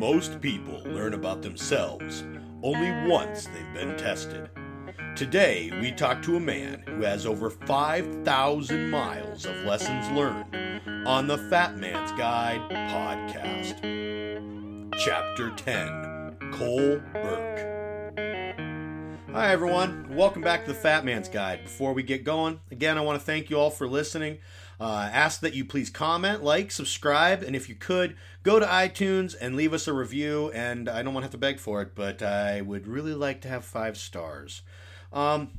Most people learn about themselves only once they've been tested. Today, we talk to a man who has over 5,000 miles of lessons learned on the Fat Man's Guide podcast. Chapter 10 Cole Burke. Hi, everyone. Welcome back to the Fat Man's Guide. Before we get going, again, I want to thank you all for listening. Uh, ask that you please comment, like, subscribe, and if you could, go to iTunes and leave us a review. And I don't want to have to beg for it, but I would really like to have five stars. Um,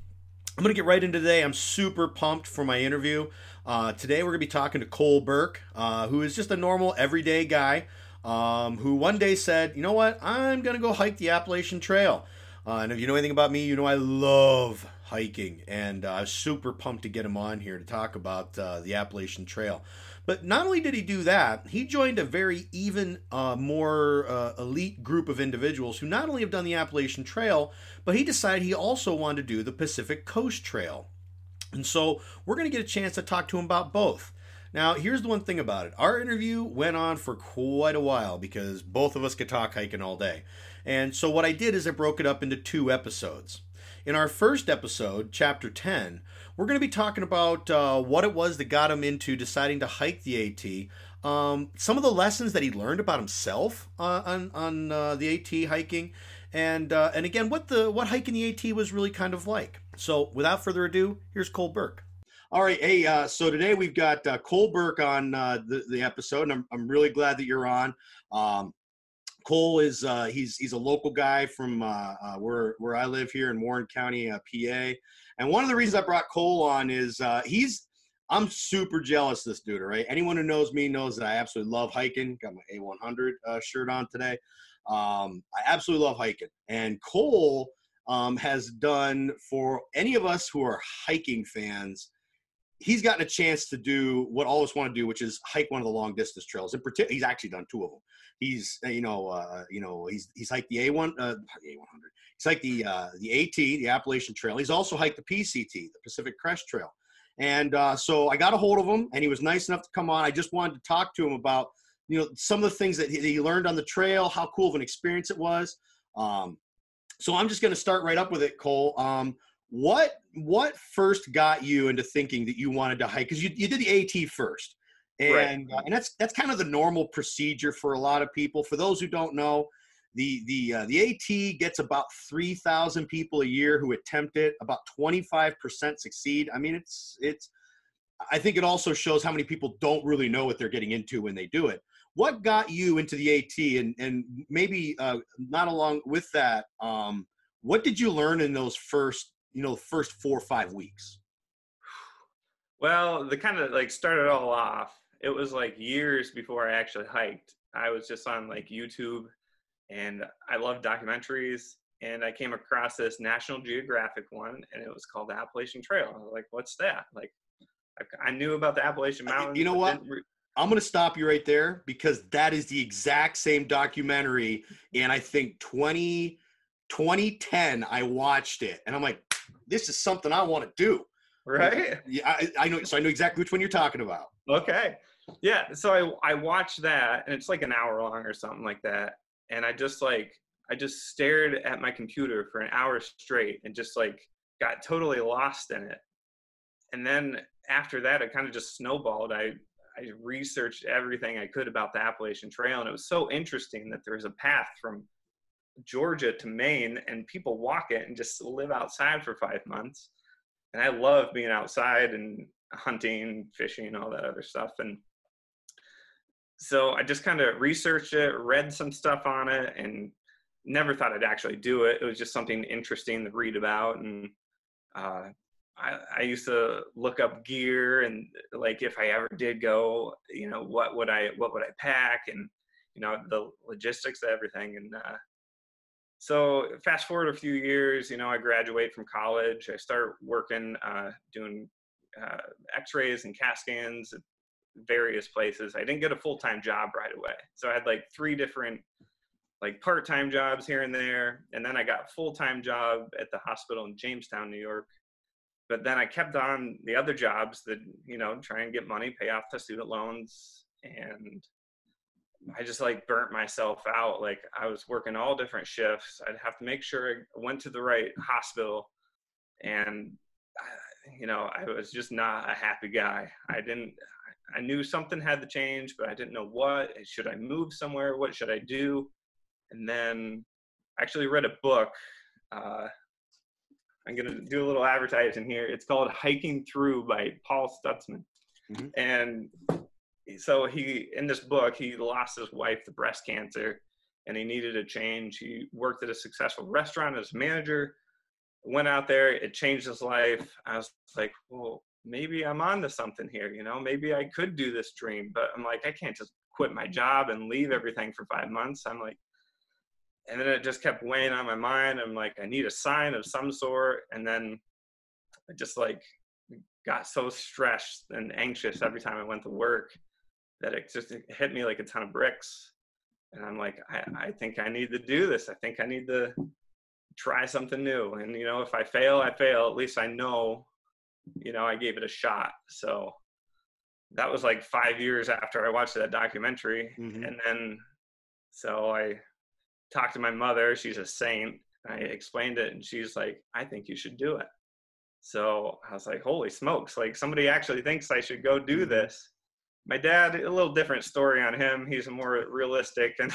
I'm going to get right into today. I'm super pumped for my interview. Uh, today, we're going to be talking to Cole Burke, uh, who is just a normal, everyday guy um, who one day said, You know what? I'm going to go hike the Appalachian Trail. Uh, and if you know anything about me, you know I love hiking, and uh, I was super pumped to get him on here to talk about uh, the Appalachian Trail. But not only did he do that, he joined a very even uh, more uh, elite group of individuals who not only have done the Appalachian Trail, but he decided he also wanted to do the Pacific Coast Trail. And so we're going to get a chance to talk to him about both. Now, here's the one thing about it. Our interview went on for quite a while because both of us could talk hiking all day. And so what I did is I broke it up into two episodes. In our first episode, chapter 10, we're going to be talking about uh, what it was that got him into deciding to hike the AT, um, some of the lessons that he learned about himself uh, on, on uh, the AT hiking, and uh, and again, what the what hiking the AT was really kind of like. So, without further ado, here's Cole Burke. All right, hey, uh, so today we've got Cole Burke on the, the episode, and I'm, I'm really glad that you're on. Um, Cole is uh, he's he's a local guy from uh, uh, where where I live here in Warren County, uh, PA. And one of the reasons I brought Cole on is uh, he's I'm super jealous this dude. Right? Anyone who knows me knows that I absolutely love hiking. Got my A100 uh, shirt on today. Um, I absolutely love hiking, and Cole um, has done for any of us who are hiking fans he's gotten a chance to do what all of us want to do, which is hike one of the long distance trails. In particular, he's actually done two of them. He's uh, you know uh, you know he's he's hiked the A1 uh, A100. He's hiked the uh, the AT, the Appalachian Trail. He's also hiked the PCT, the Pacific Crest Trail. And uh, so I got a hold of him, and he was nice enough to come on. I just wanted to talk to him about you know some of the things that he, that he learned on the trail, how cool of an experience it was. Um, so I'm just going to start right up with it, Cole. Um, what what first got you into thinking that you wanted to hike? Because you, you did the AT first, and right. uh, and that's that's kind of the normal procedure for a lot of people. For those who don't know, the the uh, the AT gets about three thousand people a year who attempt it. About twenty five percent succeed. I mean, it's it's. I think it also shows how many people don't really know what they're getting into when they do it. What got you into the AT, and and maybe uh, not along with that, um, what did you learn in those first you know, the first four or five weeks? Well, the kind of like started all off. It was like years before I actually hiked. I was just on like YouTube and I love documentaries and I came across this National Geographic one and it was called the Appalachian Trail. I was like, what's that? Like I knew about the Appalachian Mountains. You know what? Re- I'm going to stop you right there because that is the exact same documentary. And I think 20, 2010, I watched it and I'm like, this is something I want to do. Right. Yeah, I, I, know. So I know exactly which one you're talking about. Okay. Yeah. So I I watched that, and it's like an hour long or something like that. And I just like I just stared at my computer for an hour straight, and just like got totally lost in it. And then after that, it kind of just snowballed. I I researched everything I could about the Appalachian Trail, and it was so interesting that there was a path from Georgia to Maine and people walk it and just live outside for five months. And I love being outside and hunting, fishing, all that other stuff. And so I just kind of researched it, read some stuff on it, and never thought I'd actually do it. It was just something interesting to read about. And uh, I, I, used to look up gear and like if I ever did go, you know, what would I what would I pack and you know the logistics of everything. And uh, so fast forward a few years, you know, I graduate from college. I start working, uh, doing uh, X-rays and CAT scans at various places. I didn't get a full-time job right away, so I had like three different, like part-time jobs here and there, and then I got a full-time job at the hospital in Jamestown, New York. But then I kept on the other jobs that you know, try and get money, pay off the student loans, and I just like burnt myself out. Like I was working all different shifts. I'd have to make sure I went to the right hospital, and you know I was just not a happy guy. I didn't. I knew something had to change, but I didn't know what. Should I move somewhere? What should I do? And then I actually read a book. Uh, I'm gonna do a little advertising here. It's called Hiking Through by Paul Stutzman, mm-hmm. and so he in this book he lost his wife to breast cancer and he needed a change. He worked at a successful restaurant as a manager went out there it changed his life. I was like well maybe i'm on to something here you know? Maybe i could do this dream. But i'm like i can't just quit my job and leave everything for five months. I'm like and then it just kept weighing on my mind. I'm like i need a sign of some sort. And then i just like got so stressed and anxious every time i went to work that it just hit me like a ton of bricks. And I'm like, I, I think I need to do this. I think I need to try something new. And, you know, if I fail, I fail. At least I know, you know, I gave it a shot. So that was like five years after I watched that documentary. Mm-hmm. And then, so I talked to my mother. She's a saint. I explained it and she's like, I think you should do it. So I was like, holy smokes, like somebody actually thinks I should go do mm-hmm. this my dad a little different story on him. He's more realistic and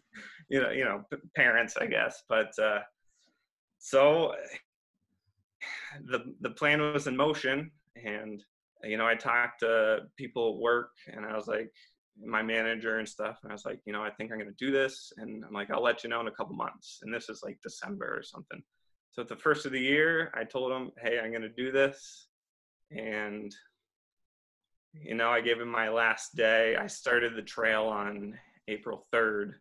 you know you know parents i guess. But uh so the the plan was in motion. And you know i talked to people at work and i was like my manager and stuff. And i was like you know i think i'm going to do this. And i'm like i'll let you know in a couple months. And this is like december or something. So at the first of the year i told him hey i'm going to do this. And you know, I gave him my last day. I started the trail on April 3rd,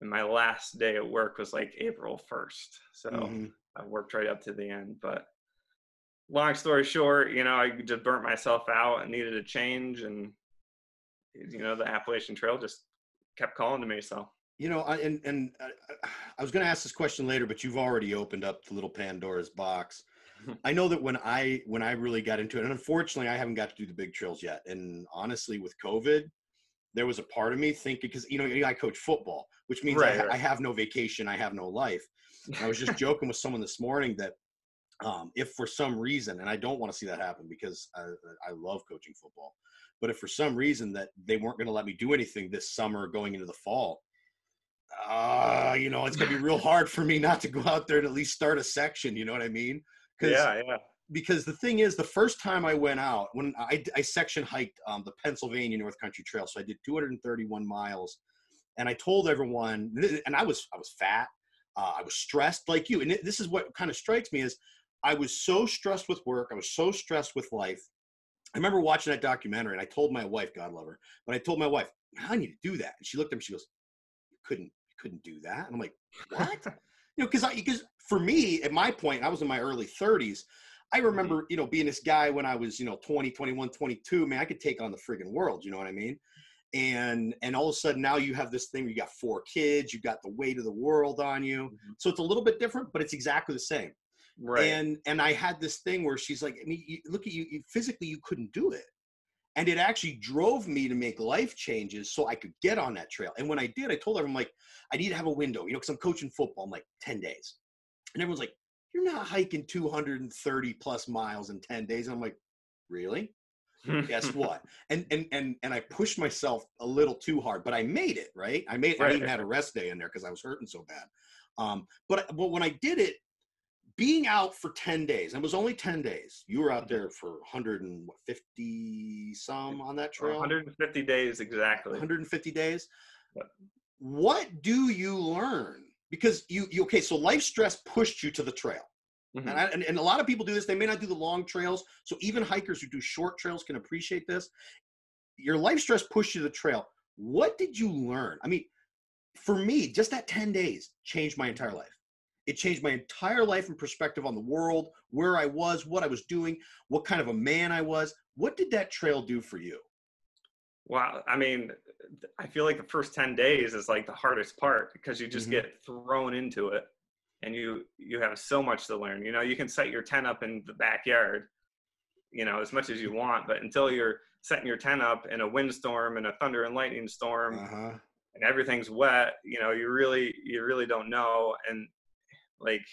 and my last day at work was like April 1st. So mm-hmm. I worked right up to the end. But long story short, you know, I just burnt myself out and needed a change. And, you know, the Appalachian Trail just kept calling to me. So. You know, I, and and uh, I was going to ask this question later, but you've already opened up the little Pandora's box. I know that when I when I really got into it, and unfortunately I haven't got to do the big trails yet. And honestly, with COVID, there was a part of me thinking because you know I coach football, which means right, I, right. I, have no vacation, I have no life. I was just joking with someone this morning that um, if for some reason, and I don't want to see that happen because I, I love coaching football, but if for some reason that they weren't going to let me do anything this summer going into the fall, uh, you know, it's gonna be real hard for me not to go out there and at least start a section. You know what I mean? Yeah, yeah. Because the thing is, the first time I went out, when I, I section hiked um, the Pennsylvania North Country Trail, so I did 231 miles, and I told everyone, and I was I was fat, uh, I was stressed like you, and it, this is what kind of strikes me is I was so stressed with work, I was so stressed with life. I remember watching that documentary, and I told my wife, God love her, but I told my wife, I need to do that, and she looked at me, she goes, "You couldn't, you couldn't do that," and I'm like, "What?" you know, because I because for me at my point, I was in my early 30s. I mm-hmm. remember, you know, being this guy when I was, you know, 20, 21, 22, man, I could take on the friggin' world, you know what I mean? And and all of a sudden now you have this thing where you got four kids, you got the weight of the world on you. Mm-hmm. So it's a little bit different, but it's exactly the same. Right. And and I had this thing where she's like, I mean, you, look at you, you physically you couldn't do it. And it actually drove me to make life changes so I could get on that trail. And when I did, I told everyone, like, I need to have a window, you know, because I'm coaching football. I'm like 10 days. And everyone's like, you're not hiking 230 plus miles in 10 days. And I'm like, really? Guess what? And and and and I pushed myself a little too hard, but I made it, right? I made right. I even had a rest day in there because I was hurting so bad. Um, but but when I did it, being out for 10 days, and it was only 10 days. You were out mm-hmm. there for 150 some on that trail? 150 days exactly. 150 days. What do you learn? Because you, you okay, so life stress pushed you to the trail. Mm-hmm. And, I, and, and a lot of people do this. They may not do the long trails. So even hikers who do short trails can appreciate this. Your life stress pushed you to the trail. What did you learn? I mean, for me, just that 10 days changed my entire life. It changed my entire life and perspective on the world, where I was, what I was doing, what kind of a man I was. What did that trail do for you? Wow. I mean, I feel like the first 10 days is like the hardest part because you just mm-hmm. get thrown into it and you you have so much to learn. You know, you can set your tent up in the backyard, you know, as much as you want, but until you're setting your tent up in a windstorm and a thunder and lightning storm, uh-huh. and everything's wet. You know, you really you really don't know. And like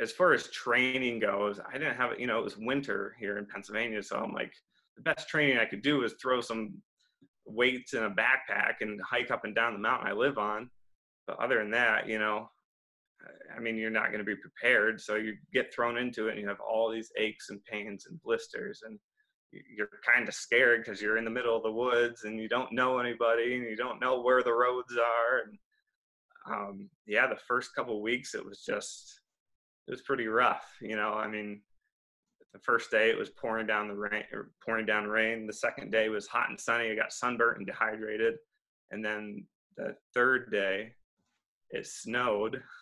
as far as training goes, I didn't have you know it was winter here in Pennsylvania, so I'm like the best training I could do is throw some weights in a backpack and hike up and down the mountain I live on. But other than that, you know, I mean, you're not going to be prepared. So you get thrown into it and you have all these aches and pains and blisters and you're kind of scared because you're in the middle of the woods and you don't know anybody and you don't know where the roads are. And um, yeah, the first couple weeks, it was just, it was pretty rough. You know, I mean, the first day it was pouring down the rain or pouring down rain. The second day was hot and sunny. I got sunburnt and dehydrated. And then the third day it snowed.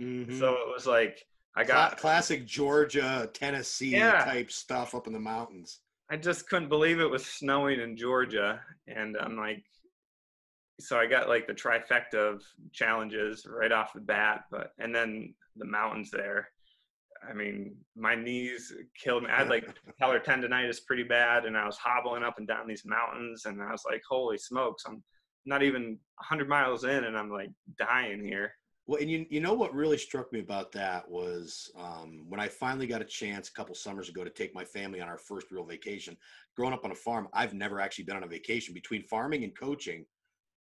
Mm-hmm. So it was like I got classic Georgia, Tennessee yeah. type stuff up in the mountains. I just couldn't believe it was snowing in Georgia. And I'm like, so I got like the trifecta of challenges right off the bat, but and then the mountains there. I mean, my knees killed me. I had like patellar tendonitis pretty bad, and I was hobbling up and down these mountains, and I was like, "Holy smokes! I'm not even 100 miles in, and I'm like dying here." Well, and you you know what really struck me about that was um, when I finally got a chance a couple summers ago to take my family on our first real vacation. Growing up on a farm, I've never actually been on a vacation between farming and coaching.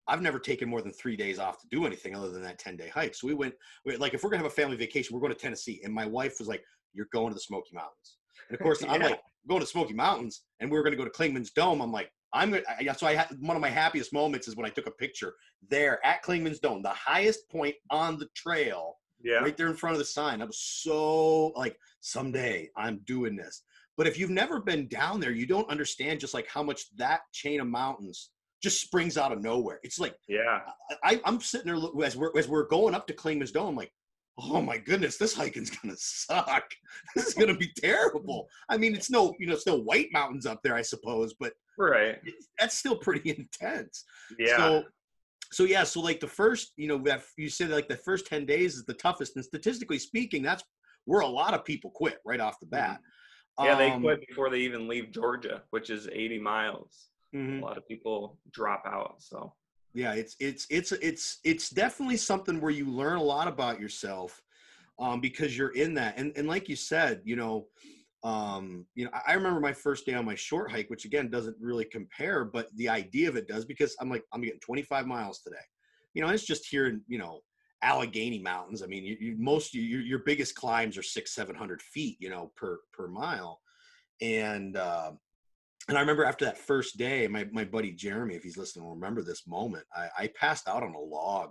I've never taken more than three days off to do anything other than that 10 day hike. So we went, we, like, if we're gonna have a family vacation, we're going to Tennessee. And my wife was like, You're going to the Smoky Mountains. And of course, yeah. I'm like, going to Smoky Mountains, and we are gonna go to Clingman's Dome. I'm like, I'm gonna, so I had one of my happiest moments is when I took a picture there at Clingman's Dome, the highest point on the trail, yeah. right there in front of the sign. I was so like, someday I'm doing this. But if you've never been down there, you don't understand just like how much that chain of mountains just springs out of nowhere. It's like, yeah, I, am sitting there as we're as we're going up to Clingman's Dome. I'm like, oh my goodness, this hiking's gonna suck. This is gonna be terrible. I mean, it's no, you know, it's no White Mountains up there, I suppose, but right, that's still pretty intense. Yeah. So, so yeah, so like the first, you know, that you said like the first ten days is the toughest, and statistically speaking, that's where a lot of people quit right off the bat. Yeah, um, they quit before they even leave Georgia, which is 80 miles mm-hmm. a lot of people drop out. So yeah, it's it's it's it's it's definitely something where you learn a lot about yourself um, because you're in that. And and like you said, you know, um, you know, I remember my first day on my short hike, which again doesn't really compare, but the idea of it does because I'm like I'm getting 25 miles today. You know, it's just here in you know Allegheny Mountains. I mean, you, you most your your biggest climbs are six seven hundred feet, you know, per per mile, and uh, and I remember after that first day, my, my buddy Jeremy, if he's listening, will remember this moment. I, I passed out on a log,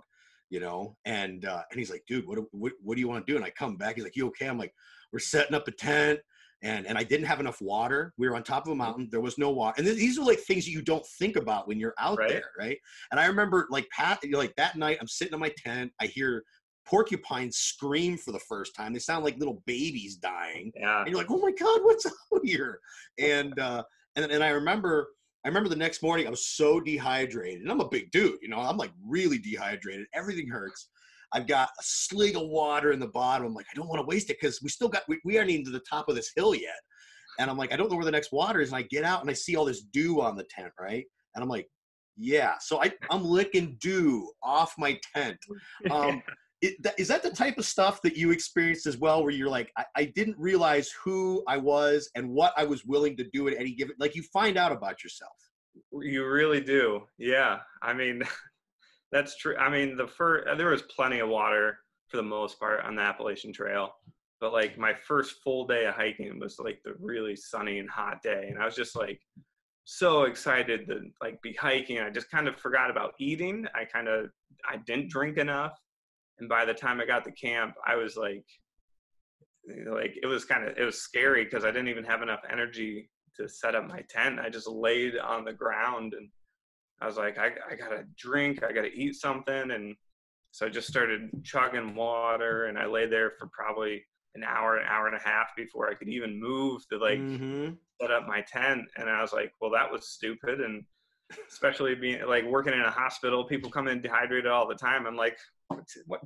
you know, and uh, and he's like, dude, what, what what do you want to do? And I come back, he's like, you okay? I'm like, we're setting up a tent, and and I didn't have enough water. We were on top of a mm-hmm. mountain, there was no water, and these are like things that you don't think about when you're out right. there, right? And I remember like Pat, like that night, I'm sitting in my tent, I hear porcupines scream for the first time. They sound like little babies dying. Yeah. And you're like, oh my God, what's out here? And uh, and and I remember I remember the next morning I was so dehydrated, and I'm a big dude, you know, I'm like really dehydrated. Everything hurts. I've got a slig of water in the bottom. I'm like, I don't want to waste it because we still got we, we aren't even to the top of this hill yet. And I'm like, I don't know where the next water is. And I get out and I see all this dew on the tent, right? And I'm like, yeah. So I, I'm licking dew off my tent. Um, is that the type of stuff that you experienced as well where you're like I, I, didn't realize who i was and what i was willing to do at any given like you find out about yourself? You really do. Yeah. I mean that's true. I mean the first there was plenty of water for the most part on the appalachian trail but like my first full day of hiking was like the really sunny and hot day and i was just like so excited to like be hiking i just kind of forgot about eating. I kind of i didn't drink enough and by the time I got to camp, I was like, like it was kind of it was scary because I didn't even have enough energy to set up my tent. I just laid on the ground and I was like, I, I gotta drink, I gotta eat something, and so I just started chugging water, and I lay there for probably an hour, an hour and a half before I could even move to like mm-hmm. set up my tent. And I was like, well, that was stupid. And especially being like working in a hospital, people come in dehydrated all the time. I'm like,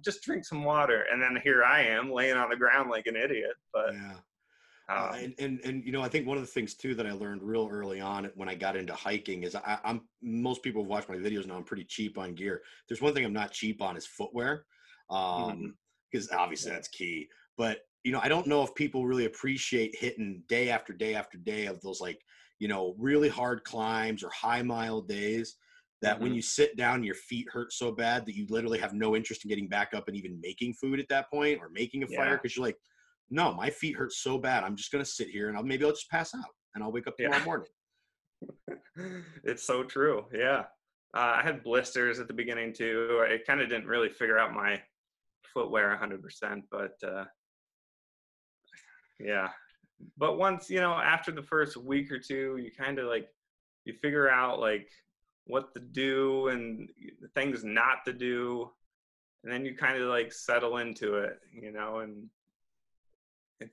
just drink some water. And then here I am laying on the ground like an idiot. But yeah. Uh, and, and and you know, I think one of the things too that I learned real early on when I got into hiking is I, am most people have watched my videos now. I'm pretty cheap on gear. There's one thing I'm not cheap on is footwear, because um, mm-hmm. obviously that's key. But you know, I don't know if people really appreciate hitting day after day after day of those like you know really hard climbs or high mile days that mm-hmm. when you sit down your feet hurt so bad that you literally have no interest in getting back up and even making food at that point or making a yeah. fire because you're like no my feet hurt so bad i'm just going to sit here and I'll, maybe i'll just pass out and i'll wake up tomorrow yeah. morning it's so true yeah uh, i had blisters at the beginning too i kind of didn't really figure out my footwear 100% but uh, yeah but once you know after the first week or two you kind of like you figure out like what to do and things not to do and then you kind of like settle into it you know and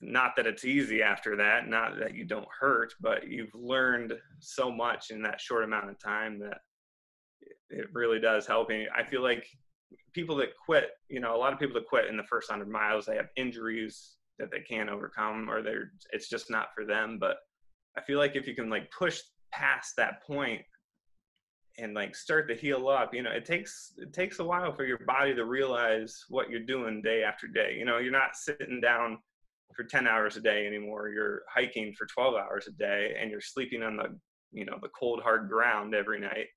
not that it's easy after that not that you don't hurt but you've learned so much in that short amount of time that it really does help me i feel like people that quit you know a lot of people that quit in the first 100 miles they have injuries that they can't overcome or they're it's just not for them. But i feel like if you can like push past that point and like start to heal up you know it takes it takes a while for your body to realize what you're doing day after day. You know you're not sitting down for 10 hours a day anymore. You're hiking for 12 hours a day and you're sleeping on the you know the cold hard ground every night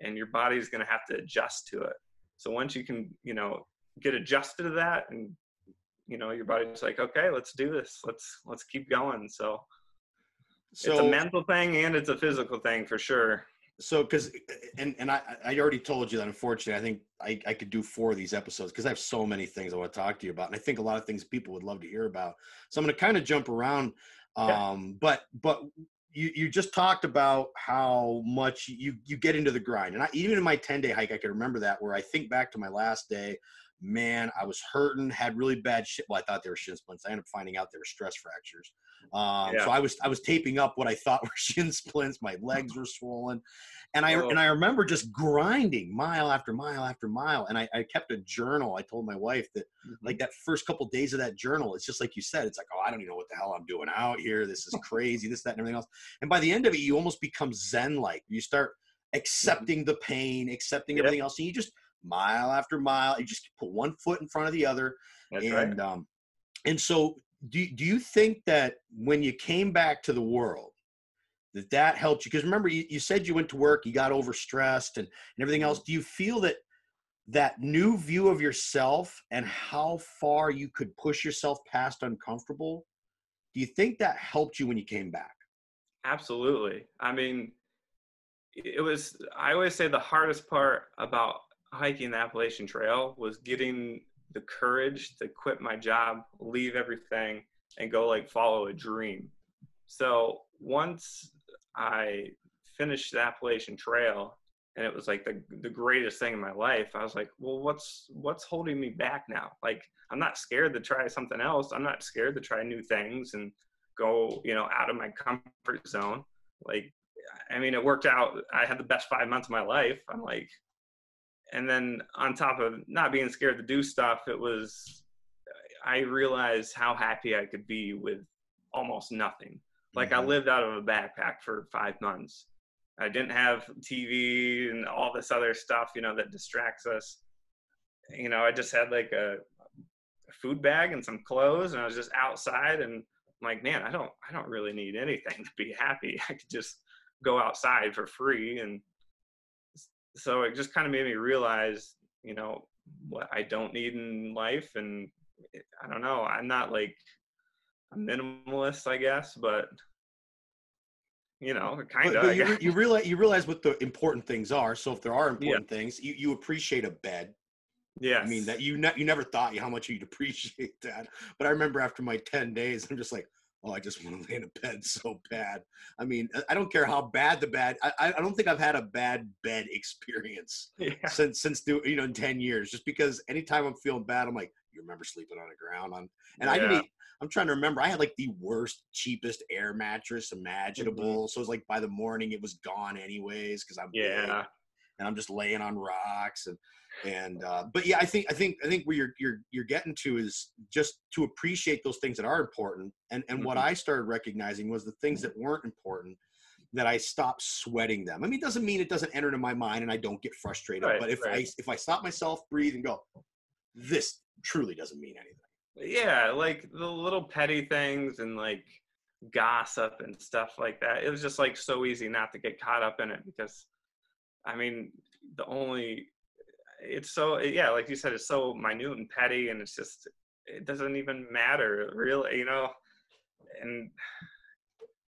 and your body's going to have to adjust to it. So once you can you know get adjusted to that and you know your body's like okay let's do this. Let's let's keep going. So, so it's a mental thing and it's a physical thing for sure. So because and and I I already told you that unfortunately I think I, I could do four of these episodes because I have so many things I want to talk to you about and I think a lot of things people would love to hear about. So I'm going to kind of jump around um yeah. but but you you just talked about how much you you get into the grind and I, even in my 10 day hike I can remember that where I think back to my last day man, I was hurting, had really bad shit. Well, I thought they were shin splints. I ended up finding out they were stress fractures. Um, yeah. So I was I was taping up what I thought were shin splints. My legs were swollen, and I and I remember just grinding mile after mile after mile. And I, I kept a journal. I told my wife that mm-hmm. like that first couple of days of that journal, it's just like you said. It's like oh, I don't even know what the hell I'm doing out here. This is crazy. this that and everything else. And by the end of it, you almost become zen like. You start mm-hmm. accepting mm-hmm. the pain, accepting yep. everything else, and you just mile after mile. You just put one foot in front of the other. That's and right. um, and so do do you think that when you came back to the world that that helped you? Because remember, you, you said you went to work, you got overstressed, and, and everything else. Do you feel that that new view of yourself and how far you could push yourself past uncomfortable? Do you think that helped you when you came back? Absolutely. I mean, it was. I always say the hardest part about hiking the Appalachian Trail was getting the courage to quit my job, leave everything, and go like follow a dream. So once I finished the Appalachian Trail, and it was like the the greatest thing in my life. I was like, well, what's what's holding me back now? Like, I'm not scared to try something else. I'm not scared to try new things and go, you know, out of my comfort zone. Like, I mean, it worked out. I had the best five months of my life. I'm like, and then on top of not being scared to do stuff, it was I realized how happy I could be with almost nothing. Like mm-hmm. I lived out of a backpack for five months. I didn't have TV and all this other stuff, you know, that distracts us. You know, I just had like a, a food bag and some clothes, and I was just outside. And I'm like, man, I don't, I don't really need anything to be happy. I could just go outside for free and so it just kind of made me realize, you know, what I don't need in life. And I don't know, I'm not like a minimalist, I guess, but you know, kind of. You, you, realize you realize what the important things are. So if there are important yeah. things, you, you appreciate a bed. Yeah, I mean that you ne- you never thought how much you'd appreciate that. But I remember after my ten days, I'm just like, oh, I just want to lay in a bed so bad. I mean, I don't care how bad the bad. I, I don't think I've had a bad bed experience yeah. since since you know in ten years. Just because anytime I'm feeling bad, I'm like, you remember sleeping on the ground on, and yeah. I didn't. I'm trying to remember. I had like the worst, cheapest air mattress imaginable. Mm-hmm. So it was like by the morning it was gone anyways because I'm yeah. Big. And I'm just laying on rocks and and uh, but yeah, I think I think I think where you're you're you're getting to is just to appreciate those things that are important. And and mm-hmm. what I started recognizing was the things that weren't important that I stopped sweating them. I mean, it doesn't mean it doesn't enter into my mind and I don't get frustrated. Right, but if right. I if I stop myself, breathe, and go, this truly doesn't mean anything. Yeah, like the little petty things and like gossip and stuff like that. It was just like so easy not to get caught up in it because, I mean, the only it's so yeah, like you said, it's so minute and petty, and it's just it doesn't even matter really, you know. And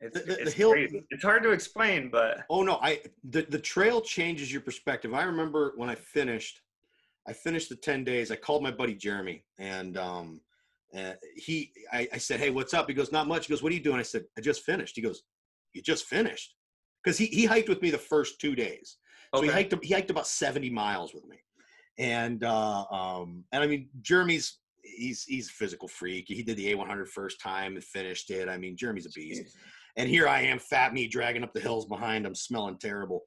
it's, the, the, it's, the hill, crazy. it's hard to explain, but oh no, I the the trail changes your perspective. I remember when I finished, I finished the ten days. I called my buddy Jeremy, and um, and he, I, I said, hey, what's up? He goes, not much. He goes, what are you doing? I said, I just finished. He goes, you just finished? Because he he hiked with me the first two days. So okay. he hiked he hiked about seventy miles with me, and uh, um, and I mean Jeremy's he's he's a physical freak. He did the A100 first time and finished it. I mean Jeremy's a beast. And here I am, fat me, dragging up the hills behind him, smelling terrible.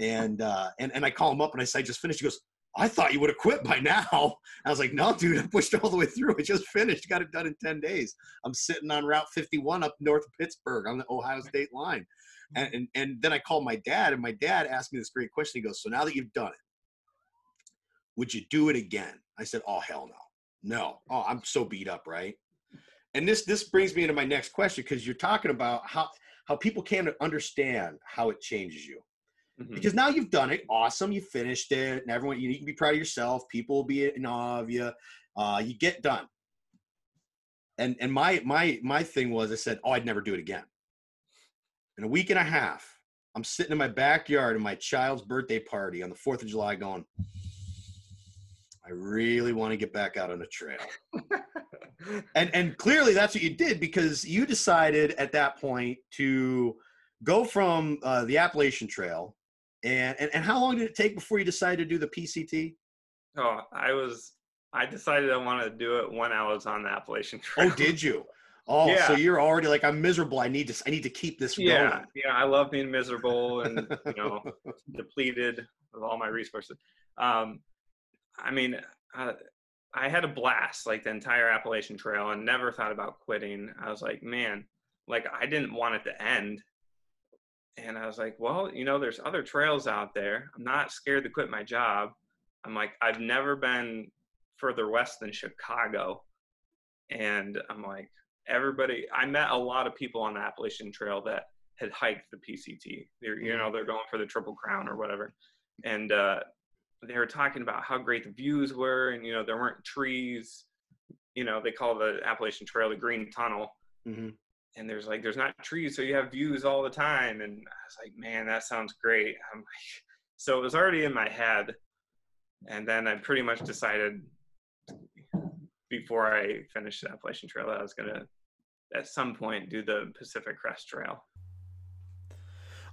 And uh, and and I call him up and I say, I just finished. He goes, I thought you would have quit by now. I was like, no, dude, I pushed all the way through. I just finished, got it done in 10 days. I'm sitting on Route 51 up north of Pittsburgh on the Ohio State line. And, and, and then I called my dad, and my dad asked me this great question. He goes, So now that you've done it, would you do it again? I said, Oh, hell no. No. Oh, I'm so beat up, right? And this this brings me into my next question because you're talking about how how people can't understand how it changes you. Mm-hmm. Because now you've done it, awesome, you finished it, and everyone you can be proud of yourself. People will be in awe of you. Uh, you get done. And and my my my thing was I said, oh, I'd never do it again. In a week and a half, I'm sitting in my backyard at my child's birthday party on the Fourth of July, going, I really want to get back out on the trail. and and clearly that's what you did because you decided at that point to go from uh, the Appalachian Trail. And, and and how long did it take before you decided to do the PCT? Oh, I was I decided I wanted to do it when I was on the Appalachian Trail. Oh, did you? Oh, yeah. so you're already like I'm miserable. I need to I need to keep this yeah, going. Yeah, I love being miserable and you know depleted of all my resources. Um, I mean, uh, I had a blast like the entire Appalachian Trail and never thought about quitting. I was like, man, like I didn't want it to end. And I was like, well, you know, there's other trails out there. I'm not scared to quit my job. I'm like, I've never been further west than Chicago. And I'm like, everybody, I met a lot of people on the Appalachian Trail that had hiked the PCT. They're, you know, mm-hmm. they're going for the Triple Crown or whatever. And uh, they were talking about how great the views were and you know there weren't trees you know they call the appalachian trail the green tunnel mm-hmm. And there's like there's not trees so you have views all the time and i was like man that sounds great i'm like so it was already in my head and then i pretty much decided before i finished the appalachian trail that i was going to at some point do the pacific crest trail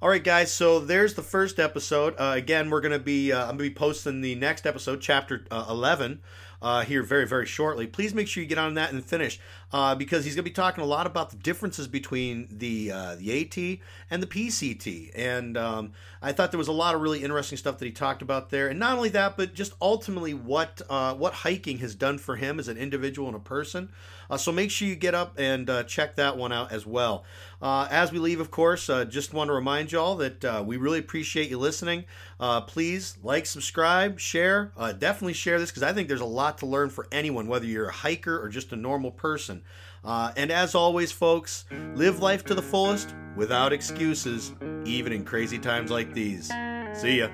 all right, guys. So there's the first episode. Uh, again, we're gonna be uh, I'm gonna be posting the next episode, chapter uh, 11, uh, here very very shortly. Please make sure you get on that and finish uh, because he's gonna be talking a lot about the differences between the uh, the AT and the PCT. And um, I thought there was a lot of really interesting stuff that he talked about there. And not only that, but just ultimately what what hiking has done for him as an individual and a person. Uh, so make sure you get up and uh, check that one out as well. Uh, as we leave, of course, uh, just want to remind y'all that uh, we really appreciate you listening. Uh, please like, subscribe, share. definitely share this because I think there's a lot to learn for anyone, whether you're a hiker or just a normal person. Uh, and as always, folks, live life to the fullest without excuses, even in crazy times like these. See ya.